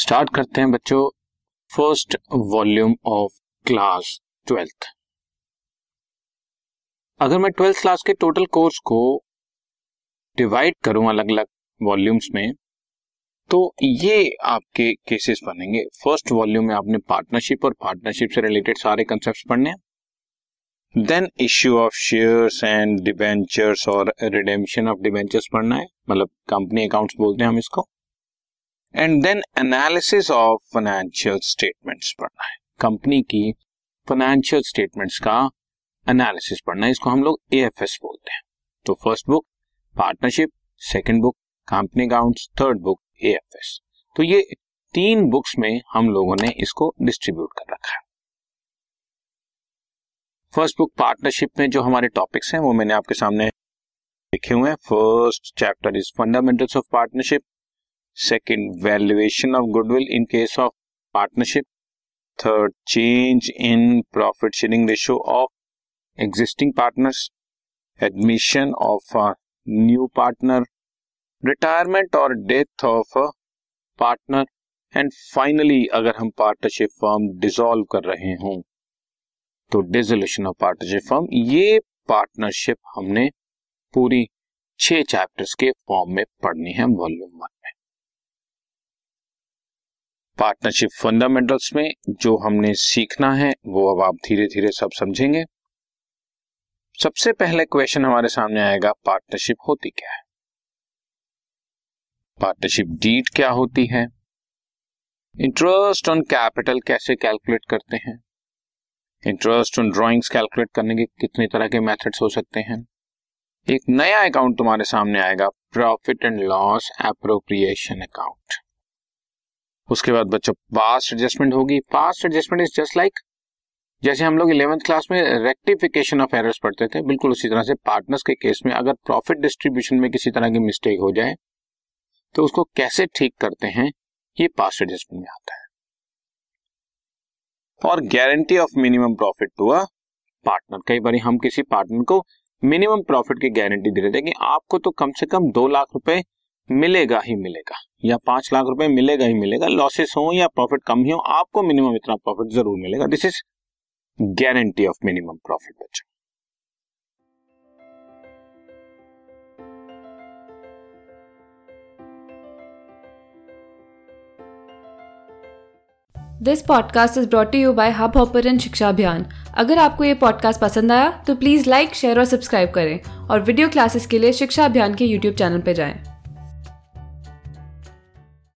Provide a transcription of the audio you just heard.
Start करते हैं बच्चों first volume of class twelfth अगर मैं ट्वेल्थ क्लास के टोटल कोर्स को डिवाइड करूँ अलग अलग वॉल्यूम्स में तो ये आपके केसेस बनेंगे। फ़र्स्ट वॉल्यूम में आपने पार्टनरशिप और पार्टनरशिप से रिलेटेड सारे कंसेप्ट पढ़ने हैं। Then issue of shares and debentures और रिडेम्पशन ऑफ़ डिबेंचर्स पढ़ना है। मतलब कंपनी अकाउंट्स बोलते हैं हम इसको। And then analysis of financial statements पढ़ना है कंपनी की फाइनेंशियल स्टेटमेंट्स का एनालिसिस पढ़ना है इसको हम लोग ए बोलते हैं। तो first book partnership second book company accounts third book ए तो ये तीन बुक्स में हम लोगों ने इसको डिस्ट्रीब्यूट कर रखा है। फ़र्स्ट बुक पार्टनरशिप में जो हमारे टॉपिक्स हैं, वो मैंने आपके सामने लिखे हुए हैं। First chapter is fundamentals of partnership second valuation of goodwill in case of partnership third change in profit sharing ratio of existing partners admission of new partner retirement और death of a partner and finally अगर हम partnership firm dissolve कर रहे हों तो dissolution of partnership firm ये partnership हमने पूरी छह चैप्टर्स के फॉर्म में पढ़नी है वॉल्यूम वन पार्टनरशिप फंडामेंटल्स में जो हमने सीखना है, वो अब आप धीरे धीरे सब समझेंगे। सबसे पहले क्वेश्चन हमारे सामने आएगा, पार्टनरशिप होती क्या है? पार्टनरशिप डीड क्या होती है? इंटरेस्ट ऑन कैपिटल कैसे कैलकुलेट करते हैं? इंटरेस्ट ऑन ड्रॉइंग्स कैलकुलेट करने के कितने तरह के मेथड्स हो सकते हैं? एक नया अकाउंट तुम्हारे सामने आएगा, profit and loss appropriation account. उसके बाद बच्चों पास्ट एडजस्टमेंट होगी। Past adjustment is just like जैसे हम लोग इलेवेंथ क्लास में रेक्टिफिकेशन ऑफ़ एरर्स पढ़ते थे, बिल्कुल उसी तरह से पार्टनर्स के केस में अगर प्रॉफिट डिस्ट्रीब्यूशन में किसी तरह की मिस्टेक हो जाए तो उसको कैसे ठीक करते हैं, ये पास्ट एडजस्टमेंट में आता है। और guarantee of minimum profit to a partner कई बार हम किसी पार्टनर को मिनिमम प्रॉफिट की गारंटी दे रहे थे कि आपको तो कम से कम दो लाख रुपए मिलेगा ही मिलेगा। या पाँच लाख रुपए मिलेगा ही मिलेगा। लॉसेस हो या प्रॉफिट कम ही हो, आपको मिनिमम इतना प्रॉफिट ज़रूर मिलेगा। This is guarantee of minimum profit बच्चों। This podcast is brought you by hub hopper शिक्षा अभियान अगर आपको ये पॉडकास्ट पसंद आया तो प्लीज़ लाइक शेयर और सब्सक्राइब करें। और वीडियो क्लासेस के लिए शिक्षा अभियान के यूट्यूब चैनल पर जाएँ।